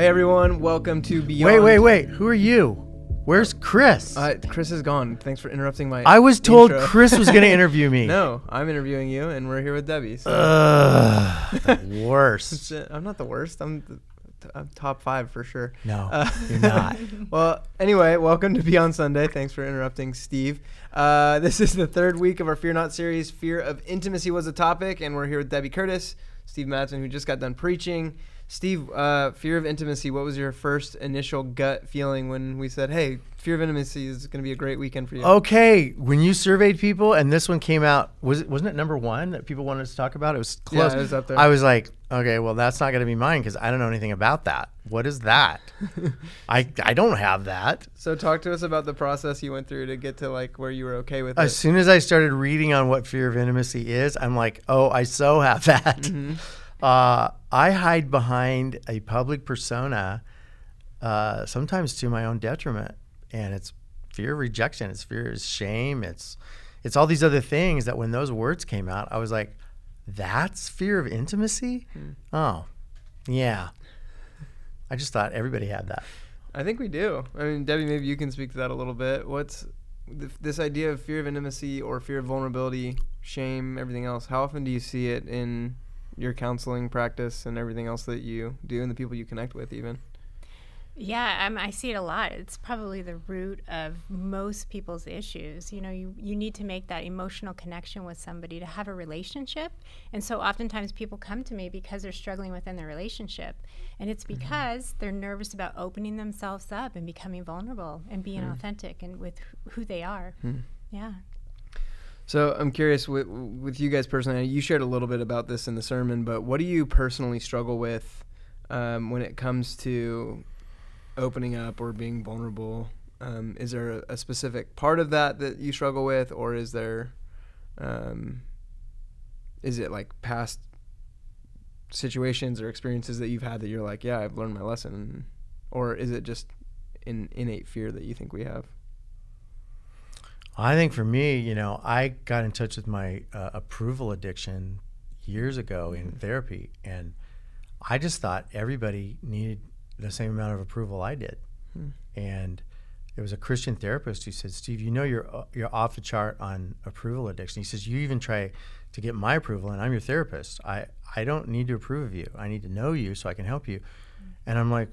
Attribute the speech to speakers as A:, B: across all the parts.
A: Hey everyone, welcome to Beyond.
B: Wait, wait, wait. Who are you? Where's Chris?
A: Uh, Chris is gone. Thanks for interrupting my.
B: I was told
A: intro.
B: Chris was going to interview me.
A: no, I'm interviewing you, and we're here with Debbie. So
B: Ugh, worst.
A: I'm not the worst. I'm, the, I'm top five for sure.
B: No,
A: Uh,
B: you're not.
A: well, anyway, welcome to Beyond Sunday. Thanks for interrupting, Steve. Uh, this is the third week of our Fear Not series. Fear of intimacy was a topic, and we're here with Debbie Curtis, Steve Madsen, who just got done preaching. Steve, uh, fear of intimacy. What was your first initial gut feeling when we said, "Hey, fear of intimacy is going to be a great weekend for you"?
B: Okay, when you surveyed people and this one came out, was it wasn't it number one that people wanted to talk about? It was close.
A: Yeah, it was up there.
B: I was like, okay, well, that's not going to be mine because I don't know anything about that. What is that? I I don't have that.
A: So, talk to us about the process you went through to get to like where you were okay with
B: As
A: it.
B: soon as I started reading on what fear of intimacy is, I'm like, oh, I so have that.
A: Mm-hmm.
B: Uh, I hide behind a public persona, uh, sometimes to my own detriment, and it's fear of rejection. It's fear of shame. It's it's all these other things that when those words came out, I was like, that's fear of intimacy.
A: Hmm.
B: Oh, yeah. I just thought everybody had that.
A: I think we do. I mean, Debbie, maybe you can speak to that a little bit. What's th- this idea of fear of intimacy or fear of vulnerability, shame, everything else? How often do you see it in your counseling practice and everything else that you do and the people you connect with, even?
C: Yeah, um, I see it a lot. It's probably the root of most people's issues. You know, you, you need to make that emotional connection with somebody to have a relationship. And so oftentimes people come to me because they're struggling within their relationship. And it's because they're nervous about opening themselves up and becoming vulnerable and being authentic and with who they are. Yeah.
A: So I'm curious with, with you guys personally. You shared a little bit about this in the sermon, but what do you personally struggle with um, when it comes to opening up or being vulnerable? Um, is there a, a specific part of that that you struggle with, or is there, um, is it like past situations or experiences that you've had that you're like, yeah, I've learned my lesson, or is it just an innate fear that you think we have?
B: I think for me, you know, I got in touch with my uh, approval addiction years ago in therapy, and I just thought everybody needed the same amount of approval I did. And it was a Christian therapist who said, "Steve, you know you're uh, you're off the chart on approval addiction." He says, "You even try to get my approval, and I'm your therapist. I I don't need to approve of you. I need to know you so I can help you." And I'm like,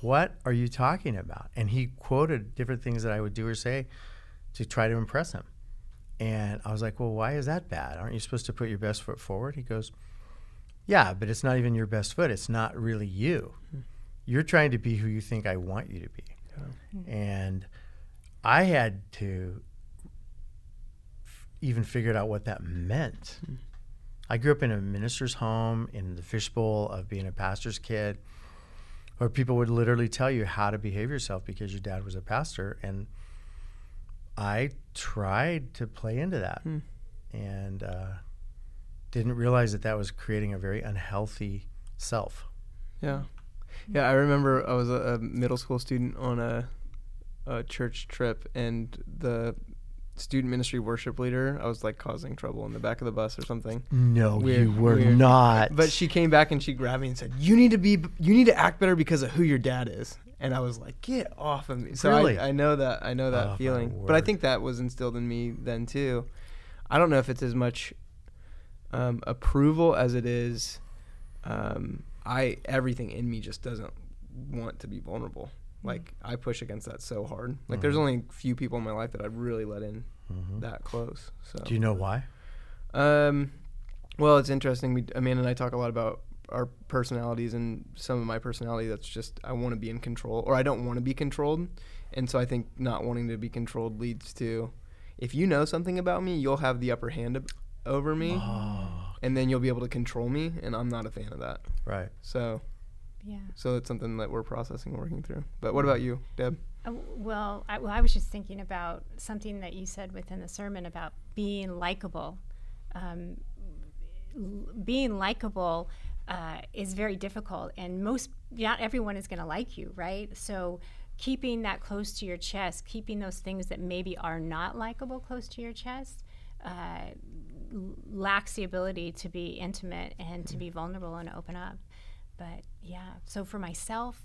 B: "What are you talking about?" And he quoted different things that I would do or say to try to impress him. And I was like, well, why is that bad? Aren't you supposed to put your best foot forward? He goes, yeah, but it's not even your best foot. It's not really you. You're trying to be who you think I want you to be. And I had to f- even figure out what that meant. I grew up in a minister's home in the fishbowl of being a pastor's kid, where people would literally tell you how to behave yourself because your dad was a pastor. And I tried to play into that
A: Hmm.
B: and uh, didn't realize that that was creating a very unhealthy self.
A: Yeah, yeah. I remember I was a, a middle school student on a, a church trip, and the student ministry worship leader, I was like causing trouble in the back of the bus or something.
B: No,
A: Weird,
B: you were
A: weird.
B: not.
A: But she came back and she grabbed me and said, "You need to be, you need to act better because of who your dad is." And I was like, "Get off of me!" So
B: Really?
A: I, I know that, I know that
B: Oh,
A: feeling. But I think that was instilled in me then too. I don't know if it's as much um, approval as it is. Um, I everything in me just doesn't want to be vulnerable. Like I push against that so hard. Like there's
B: Mhm.
A: only a few people in my life that I've really let in
B: Mhm.
A: that close. So
B: Do you know why?
A: um, well, it's interesting. We, Amanda and I talk a lot about our personalities, and some of my personality that's just I want to be in control, or I don't want to be controlled, and so I think not wanting to be controlled leads to, if you know something about me, you'll have the upper hand ab- over me,
B: Oh,
A: and then you'll be able to control me, and I'm not a fan of that.
B: right.
A: So,
C: Yeah.
A: so it's something that we're processing, and working through. But what about you, Deb?
C: Uh, well, I, well, I was just thinking about something that you said within the sermon about being likable. Um, l- being likable uh, is very difficult, and most, not everyone is going to like you, right? So, keeping that close to your chest, keeping those things that maybe are not likable close to your chest, uh, lacks the ability to be intimate and to be vulnerable and open up. but yeah. So for myself,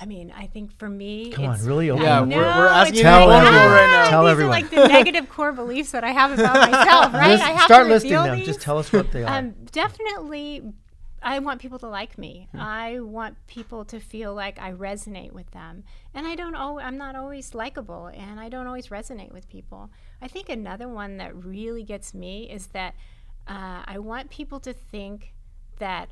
C: I mean, I think for me,
B: Come on, really open
A: Yeah, we're- we're asking
C: it's
B: you to be
C: like,
B: right now. Tell
C: these
B: everyone.
C: are like the negative core beliefs that I have about myself, right? I have
B: Start
C: to
B: listing them.
C: these.
B: Just tell us what they are.
C: Um, definitely, I want people to like me. I want people to feel like I resonate with them, and I don't. Al- I'm not always likable, and I don't always resonate with people. I think another one that really gets me is that uh, I want people to think that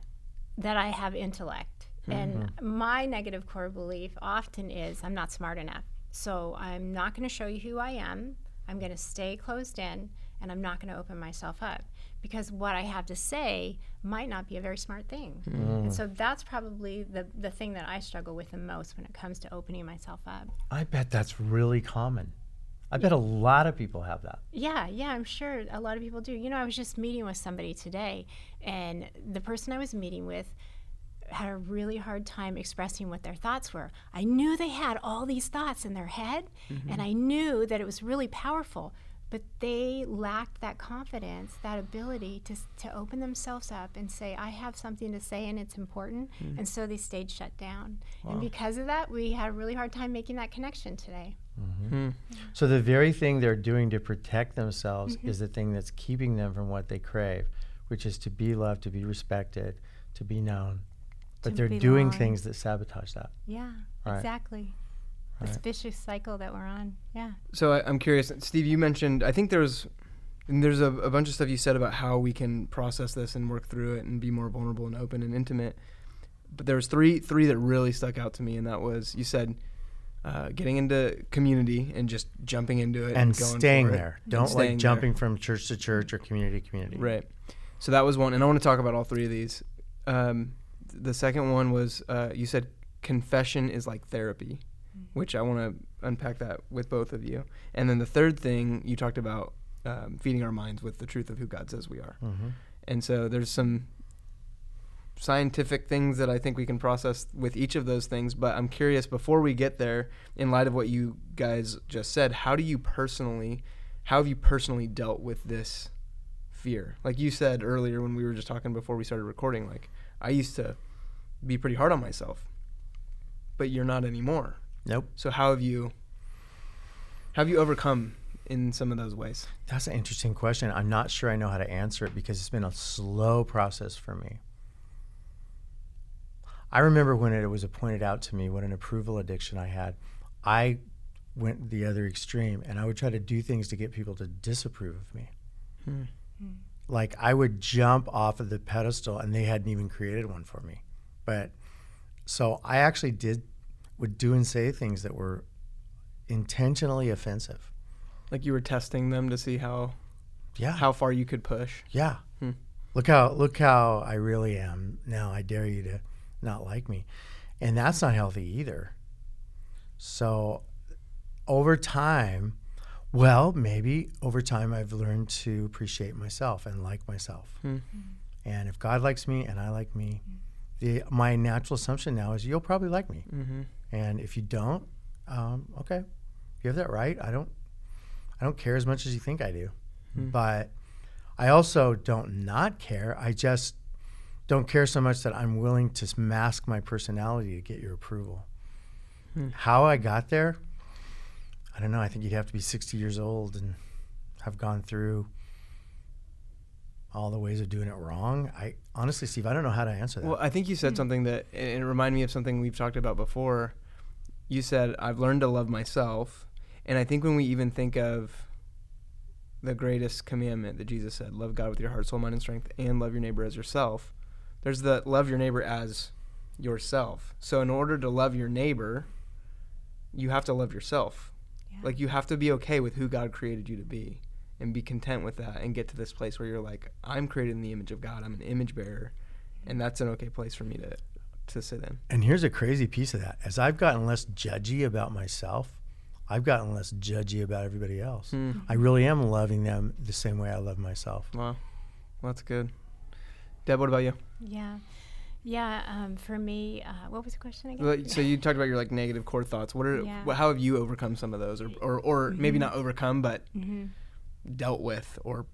C: that I have intellect. And my negative core belief often is I'm not smart enough. So I'm not going to show you who I am. I'm going to stay closed in and I'm not going to open myself up because what I have to say might not be a very smart thing. Mm. And so that's probably the, the thing that I struggle with the most when it comes to opening myself up.
B: I bet that's really common. I bet a lot of people have that.
C: Yeah, yeah, I'm sure a lot of people do. You know, I was just meeting with somebody today, and the person I was meeting with had a really hard time expressing what their thoughts were. I knew they had all these thoughts in their head, mm-hmm. and I knew that it was really powerful, but they lacked that confidence, that ability to, to open themselves up and say, I have something to say and it's important. Hmm. And so they stayed shut down. And because of that, we had a really hard time making that connection today. Mm-hmm. Hmm.
B: So the very thing they're doing to protect themselves
C: Mm-hmm.
B: is the thing that's keeping them from what they crave, which is to be loved, to be respected, to be known. But
C: To
B: they're doing
C: belong.
B: things that sabotage that.
C: Yeah,
B: Right.
C: exactly. This
B: Right.
C: vicious cycle that we're on. Yeah.
A: So I, I'm curious, Steve. You mentioned I think there was, and there's a, a bunch of stuff you said about how we can process this and work through it and be more vulnerable and open and intimate. But there was three three that really stuck out to me, and that was you said uh, getting into community and just jumping into it
B: And
A: going
B: staying
A: for it.
B: there.
A: And
B: Don't
A: staying
B: like
A: there.
B: jumping from church to church or community to community.
A: Right. So that was one, and I want to talk about all three of these. Um, the second one was uh, you said confession is like therapy, which I want to unpack that with both of you. And then the third thing you talked about um, feeding our minds with the truth of who God says we are.
B: hmm
A: And so there's some scientific things that I think we can process with each of those things. But I'm curious, before we get there, in light of what you guys just said, how do you personally, how have you personally dealt with this fear? Like you said earlier when we were just talking before we started recording, like I used to be pretty hard on myself, but you're not anymore.
B: Nope.
A: So how have you, how have you overcome in some of those ways?
B: That's an interesting question. I'm not sure I know how to answer it because it's been a slow process for me. I remember when it was pointed out to me what an approval addiction I had. I went the other extreme and I would try to do things to get people to disapprove of me.
A: Hmm.
B: Like I would jump off of the pedestal and they hadn't even created one for me. But so I actually did would do and say things that were intentionally offensive.
A: Like you were testing them to see how
B: Yeah.
A: how far you could push.
B: Yeah.
A: Hmm.
B: Look how look how I really am. Now I dare you to not like me. And that's not healthy either. So over time, well, maybe over time I've learned to appreciate myself and like myself.
A: Hmm.
B: And if God likes me and I like me, the my natural assumption now is you'll probably like me.
A: Mm-hmm.
B: And if you don't, um, okay, you have that right. I don't, I don't care as much as you think I do,
A: Hmm.
B: but I also don't not care. I just don't care so much that I'm willing to mask my personality to get your approval.
A: Hmm.
B: How I got there, I don't know. I think you'd have to be 60 years old and have gone through all the ways of doing it wrong. I honestly, Steve, I don't know how to answer that.
A: Well, I think you said hmm. something that and it reminded me of something we've talked about before. You said I've learned to love myself, and I think when we even think of the greatest commandment that Jesus said, love God with your heart, soul, mind, and strength, and love your neighbor as yourself. There's the love your neighbor as yourself. So in order to love your neighbor, you have to love yourself.
C: Yeah.
A: Like you have to be okay with who God created you to be and be content with that and get to this place where you're like, I'm created in the image of God. I'm an image bearer. And that's an okay place for me to to sit in.
B: And here's a crazy piece of that. As I've gotten less judgy about myself, I've gotten less judgy about everybody else.
A: Hmm.
B: I really am loving them the same way I love myself.
A: Wow. Well, that's good. Deb, what about you?
C: Yeah. Yeah. Um, for me, uh, what was the question again?
A: Well, So you talked about your like negative core thoughts. What are
C: Yeah.
A: wh- how have you overcome some of those, or or, or maybe not overcome, but
C: hmm
A: dealt with or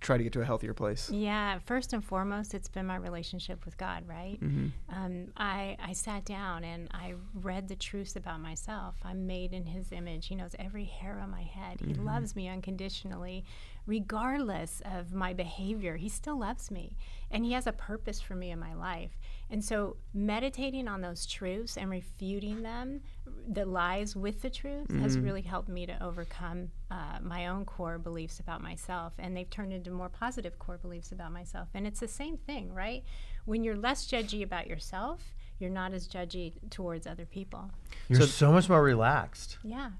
A: try to get to a healthier place?
C: Yeah, first and foremost, it's been my relationship with God, right?
A: Mm-hmm.
C: Um, I, I sat down and I read the truths about myself. I'm made in His image. He knows every hair on my head. He
A: Mm-hmm.
C: loves me unconditionally, regardless of my behavior. He still loves me, and He has a purpose for me in my life. And so, meditating on those truths and refuting them, the lies with the truth, has really helped me to overcome uh, my own core beliefs about myself. And they've turned into more positive core beliefs about myself. And it's the same thing, right? When you're less judgy about yourself, you're not as judgy towards other people.
B: You're
A: So-
B: so, much more relaxed.
C: Yeah.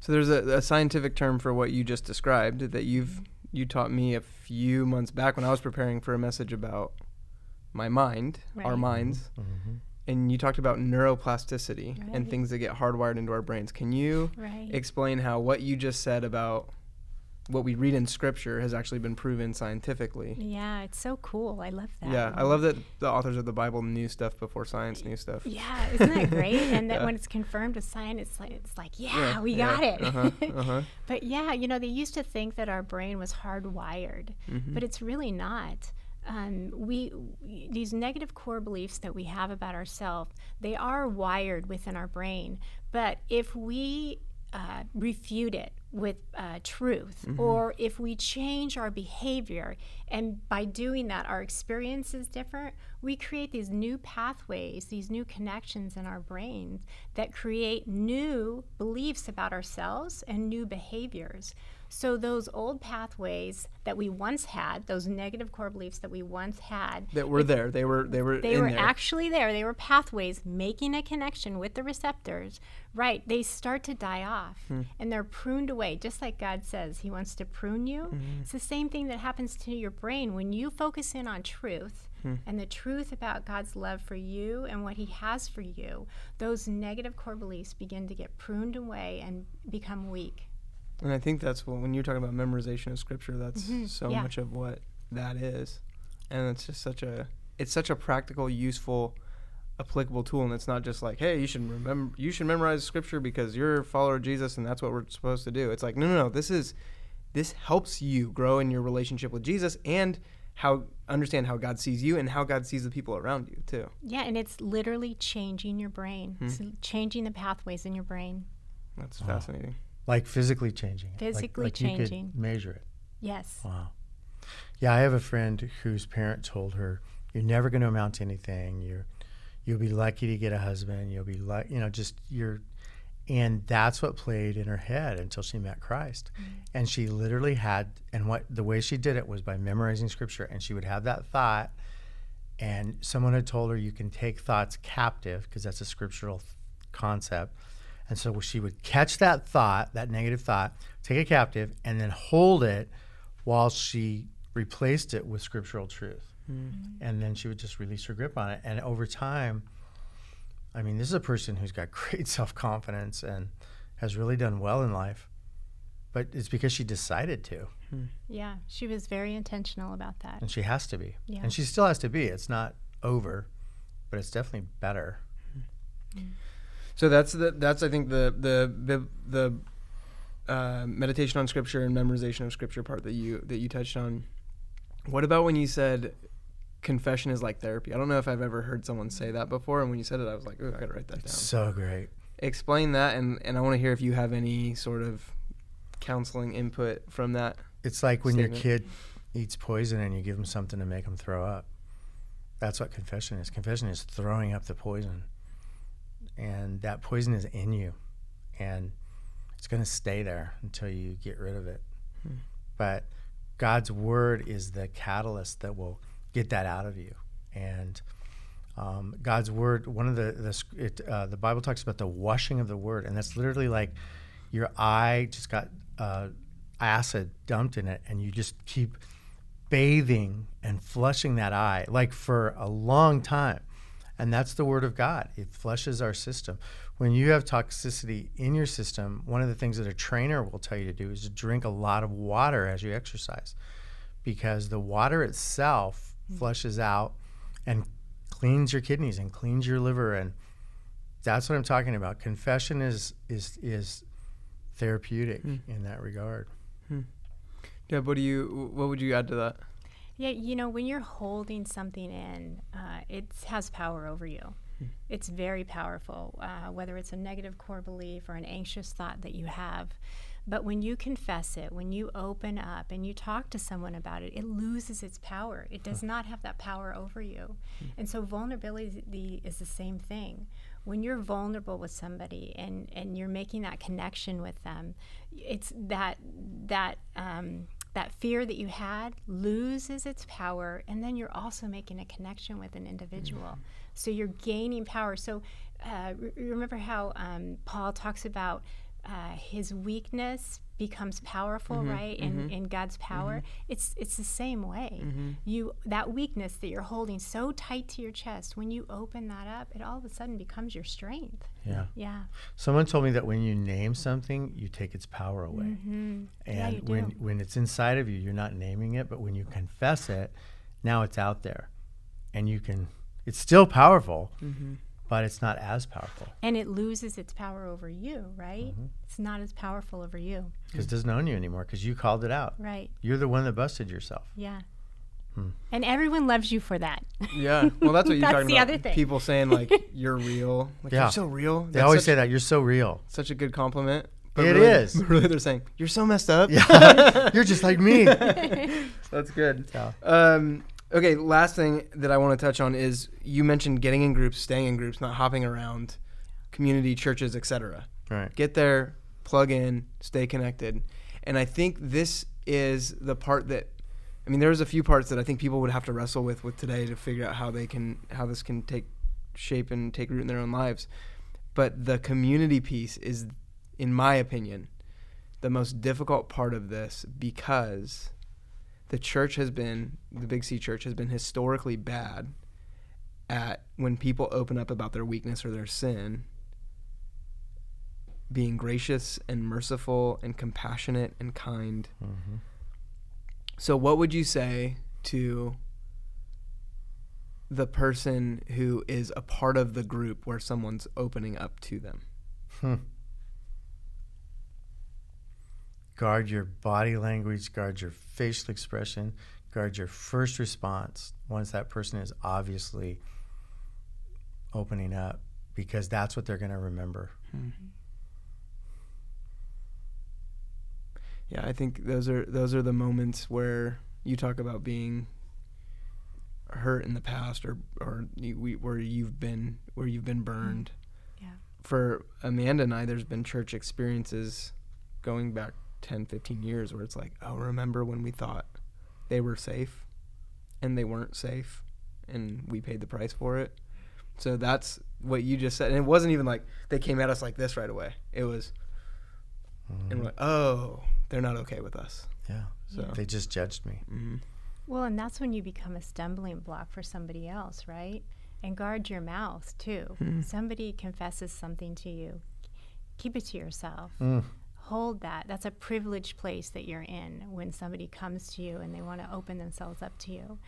A: So there's a, a scientific term for what you just described that you've you taught me a few months back when I was preparing for a message about my mind, our minds,
B: Mm-hmm.
A: and you talked about neuroplasticity and things that get hardwired into our brains. Can you
C: Right.
A: explain how what you just said about what we read in scripture has actually been proven scientifically?
C: yeah, it's so cool. I love that.
A: Yeah, I love that the authors of the Bible knew stuff before science knew stuff.
C: Yeah, isn't that great? And that
A: Yeah.
C: when it's confirmed with science, it's like, it's like yeah,
A: Yeah,
C: we
A: yeah,
C: got it.
A: uh-huh, uh-huh.
C: But yeah, you know, they used to think that our brain was hardwired,
A: Mm-hmm.
C: but it's really not. Um, we these negative core beliefs that we have about ourselves, they are wired within our brain. But if we uh, refute it with uh, truth, or if we change our behavior, and by doing that, our experience is different, we create these new pathways, these new connections in our brains that create new beliefs about ourselves and new behaviors. So, those old pathways that we once had, those negative core beliefs that we once had,
A: That were there. They were they were
C: they were
A: there.
C: actually there. They were pathways making a connection with the receptors. Right. They start to die off
A: Hmm.
C: and they're pruned away, just like God says He wants to prune you.
A: Mm-hmm.
C: It's the same thing that happens to your brain when you focus in on truth.
A: Hmm.
C: And the truth about God's love for you and what He has for you, those negative core beliefs begin to get pruned away and become weak.
A: And I think that's what when you're talking about memorization of scripture, that's
C: Mhm,
A: so
C: yeah.
A: much of what that is. And it's just such a it's such a practical, useful, applicable tool and it's not just like, hey, you should remember you should memorize scripture because you're a follower of Jesus and that's what we're supposed to do. It's like, no no no, this is this helps you grow in your relationship with Jesus and how understand how God sees you and how God sees the people around you too.
C: Yeah, and it's literally changing your brain,
A: Hmm.
C: it's changing the pathways in your brain.
A: That's
B: Oh.
A: fascinating.
B: Like physically changing. it. Like-
C: Physically
B: like You
C: changing.
B: could measure it.
C: Yes.
B: Wow. Yeah, I have a friend whose parent told her, "You're never going to amount to anything. You're, you'll be lucky to get a husband. You'll be like, you know, just you're." And that's what played in her head until she met Christ, mm-hmm. and she literally had, and what the way she did it was by memorizing scripture, and she would have that thought, and someone had told her you can take thoughts captive because that's a scriptural th- concept. And so she would catch that thought, that negative thought, take it captive, and then hold it while she replaced it with scriptural truth. Mm-hmm. And then she would just release her grip on it. And over time, I mean, this is a person who's got great self confidence and has really done well in life. But it's because she decided to, hmm.
C: Yeah, she was very intentional about that.
B: and she has to be.
C: Yeah.
B: And she still has to be. It's not over, but it's definitely better. Hmm. Hmm.
A: So that's the that's I think the the the uh, meditation on scripture and memorization of scripture part that you that you touched on. What about when you said confession is like therapy? I don't know if I've ever heard someone say that before, and when you said it, I was like, "Ooh, I gotta write that down."
B: So great.
A: Explain that, and and I want to hear if you have any sort of counseling input from that.
B: It's like when
A: Statement.
B: your kid eats poison and you give them something to make them throw up. That's what confession is. Confession is throwing up the poison. And that poison is in you. And it's going to stay there until you get rid of it.
A: Hmm.
B: But God's word is the catalyst that will get that out of you. And um, God's word, one of the the it, uh, the Bible talks about the washing of the word, and that's literally like your eye just got uh, acid dumped in it, and you just keep bathing and flushing that eye like for a long time. And that's the word of God. It flushes our system. When you have toxicity in your system, one of the things that a trainer will tell you to do is to drink a lot of water as you exercise because the water itself mm. flushes out and cleans your kidneys and cleans your liver and that's what I'm talking about. Confession is is is therapeutic hmm. in that regard. Hmm.
A: Yeah. What do you? What would you add to that?
C: Yeah, you know, when you're holding something in, uh, it has power over you. It's very powerful, uh, whether it's a negative core belief or an anxious thought that you have. But when you confess it, when you open up and you talk to someone about it, it loses its power. It does not have that power over you. And so vulnerability is the same thing. When you're vulnerable with somebody and, and you're making that connection with them, it's that that um, that fear that you had loses its power, and then you're also making a connection with an individual. Mm-hmm. So you're gaining power. So uh, re- remember how um, Paul talks about uh, his weakness becomes powerful, mm-hmm, right? In, mm-hmm, in God's power, mm-hmm. it's it's the same way. Mm-hmm. You that weakness that you're holding so tight to your chest, when you open that up, it all of a sudden becomes your strength.
B: Yeah,
C: yeah.
B: Someone told me that when you name something, you take its power away,
C: mm-hmm.
B: and
C: yeah,
B: when when it's inside of you, you're not naming it, but when you confess it, now it's out there, and you can. It's still powerful
A: mm-hmm
B: but it's not as powerful.
C: And it loses its power over you, right? Mm-hmm. It's not as powerful over you.
B: Because it doesn't own you anymore because you called it out.
C: Right.
B: You're the one that busted yourself.
C: Yeah.
B: Hmm.
C: And everyone loves you for that.
A: Yeah. Well, that's what you're
C: that's
A: talking
C: the
A: about.
C: Other thing.
A: People saying, like, you're real. Like,
B: yeah.
A: You're so real.
B: They always say that. You're so real.
A: Such a good compliment.
B: But it
A: really,
B: is.
A: Really, they're saying, you're so messed up.
B: Yeah. you're just like me.
A: that's good.
B: Yeah.
A: Um, Okay, last thing that I want to touch on is you mentioned getting in groups, staying in groups, not hopping around, community, churches, etc.
B: Right.
A: Get there, plug in, stay connected. And I think this is the part that I mean there's a few parts that I think people would have to wrestle with with today to figure out how they can how this can take shape and take root in their own lives. But the community piece is in my opinion the most difficult part of this because the church has been the Big C church has been historically bad at when people open up about their weakness or their sin being gracious and merciful and compassionate and kind.
B: Mm-hmm.
A: So what would you say to the person who is a part of the group where someone's opening up to them?
B: Hmm guard your body language, guard your facial expression, guard your first response once that person is obviously opening up because that's what they're going to remember.
A: Mm-hmm. Yeah, I think those are those are the moments where you talk about being hurt in the past or or you, where you've been where you've been burned.
C: Yeah.
A: For Amanda and I there's been church experiences going back 10, 15 years where it's like, oh, remember when we thought they were safe and they weren't safe and we paid the price for it. So that's what you just said. And it wasn't even like they came at us like this right away. It was, mm-hmm. and we're like, oh, they're not okay with us.
B: Yeah. So they just judged me.
A: Mm-hmm.
C: Well, and that's when you become a stumbling block for somebody else, right? And guard your mouth too. Mm-hmm. Somebody confesses something to you, keep it to yourself.
B: Mm
C: hold that. That's a privileged place that you're in when somebody comes to you and they want to open themselves up to you.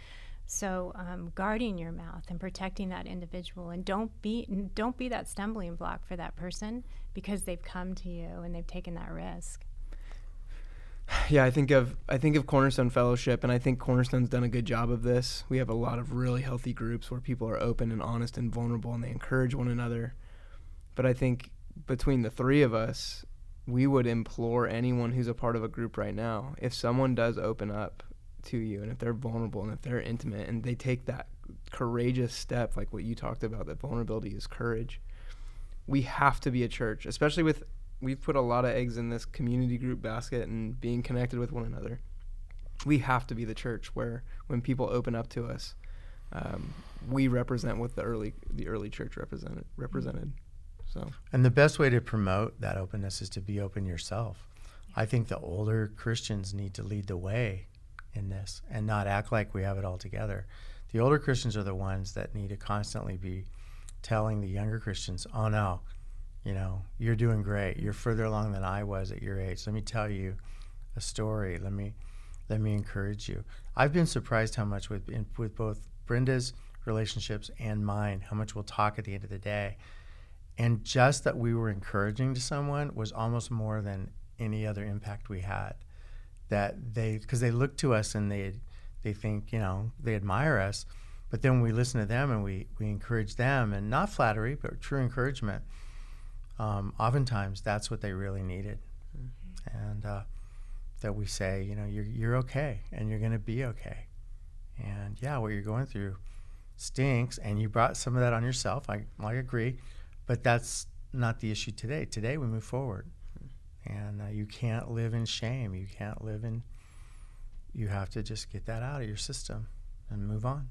C: So um, guarding your mouth and protecting that individual, and don't be don't be that stumbling block for that person because they've come to you and they've taken that risk.
A: Yeah, I think of I think of Cornerstone Fellowship, and I think Cornerstone's done a good job of this. We have a lot of really healthy groups where people are open and honest and vulnerable, and they encourage one another. But I think between the three of us, we would implore anyone who's a part of a group right now if someone does open up to you and if they're vulnerable and if they're intimate and they take that courageous step like what you talked about that vulnerability is courage we have to be a church especially with we've put a lot of eggs in this community group basket and being connected with one another. We have to be the church where when people open up to us um, we represent what the early the early church represented represented so,
B: and the best way to promote that openness is to be open yourself. I think the older Christians need to lead the way in this and not act like we have it all together. The older Christians are the ones that need to constantly be telling the younger Christians, "Oh no, you know, you're doing great. You're further along than I was at your age. Let me tell you a story. Let me let me encourage you." I've been surprised how much with in, with both Brenda's relationships and mine, how much we'll talk at the end of the day and just that we were encouraging to someone was almost more than any other impact we had. that they because they look to us and they they think you know they admire us, but then we listen to them and we we encourage them and not flattery but true encouragement. Um, oftentimes that's what they really needed, mm-hmm. and uh, that we say you know you're you're okay and you're going to be okay, and yeah what you're going through stinks and you brought some of that on yourself. I I agree, but that's not the issue today. Today we move forward and uh, you can't live in shame. You can't live in. You have to just get that out of your system and move on.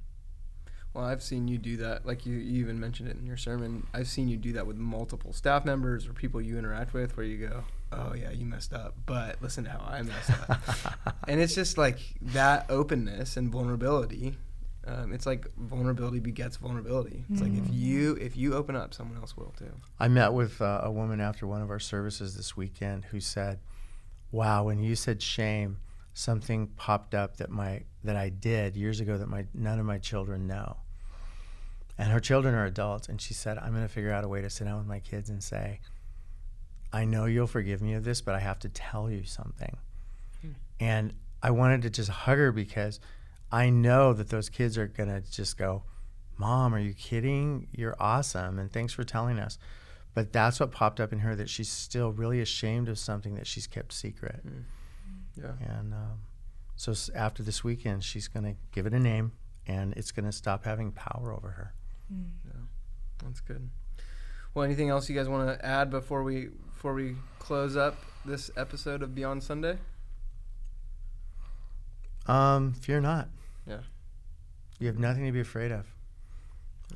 A: Well, I've seen you do that. Like you, you even mentioned it in your sermon. I've seen you do that with multiple staff members or people you interact with, where you go, "Oh yeah, you messed up," but listen to how I messed up. and it's just like that openness and vulnerability um, it's like vulnerability begets vulnerability. It's mm. like if mm. you if you open up, someone else will too.
B: I met with uh, a woman after one of our services this weekend who said, "Wow, when you said shame, something popped up that my that I did years ago that my none of my children know." And her children are adults, and she said, "I'm going to figure out a way to sit down with my kids and say." I know you'll forgive me of this, but I have to tell you something. Hmm. And I wanted to just hug her because I know that those kids are going to just go, Mom, are you kidding? You're awesome. And thanks for telling us. But that's what popped up in her that she's still really ashamed of something that she's kept secret. Mm. Yeah. And um, so after this weekend, she's going to give it a name and it's going to stop having power over her.
A: Mm. Yeah. That's good. Well, anything else you guys want to add before we before we close up this episode of Beyond Sunday?
B: Um, fear not.
A: Yeah.
B: You have nothing to be afraid of.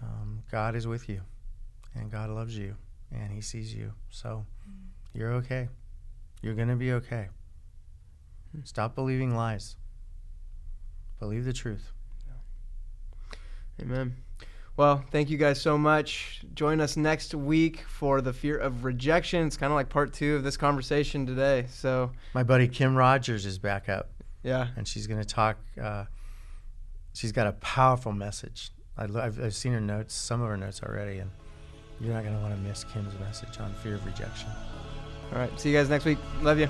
B: Um, God is with you, and God loves you, and He sees you. So mm. you're okay. You're going to be okay. Mm. Stop believing lies. Believe the truth.
A: Yeah. Amen. Well, thank you guys so much. Join us next week for the fear of rejection. It's kind of like part two of this conversation today. So,
B: my buddy Kim Rogers is back up.
A: Yeah,
B: and she's going to talk. Uh, she's got a powerful message. I, have I've seen her notes, some of her notes already, and you're not going to want to miss Kim's message on fear of rejection.
A: All right. See you guys next week. Love you.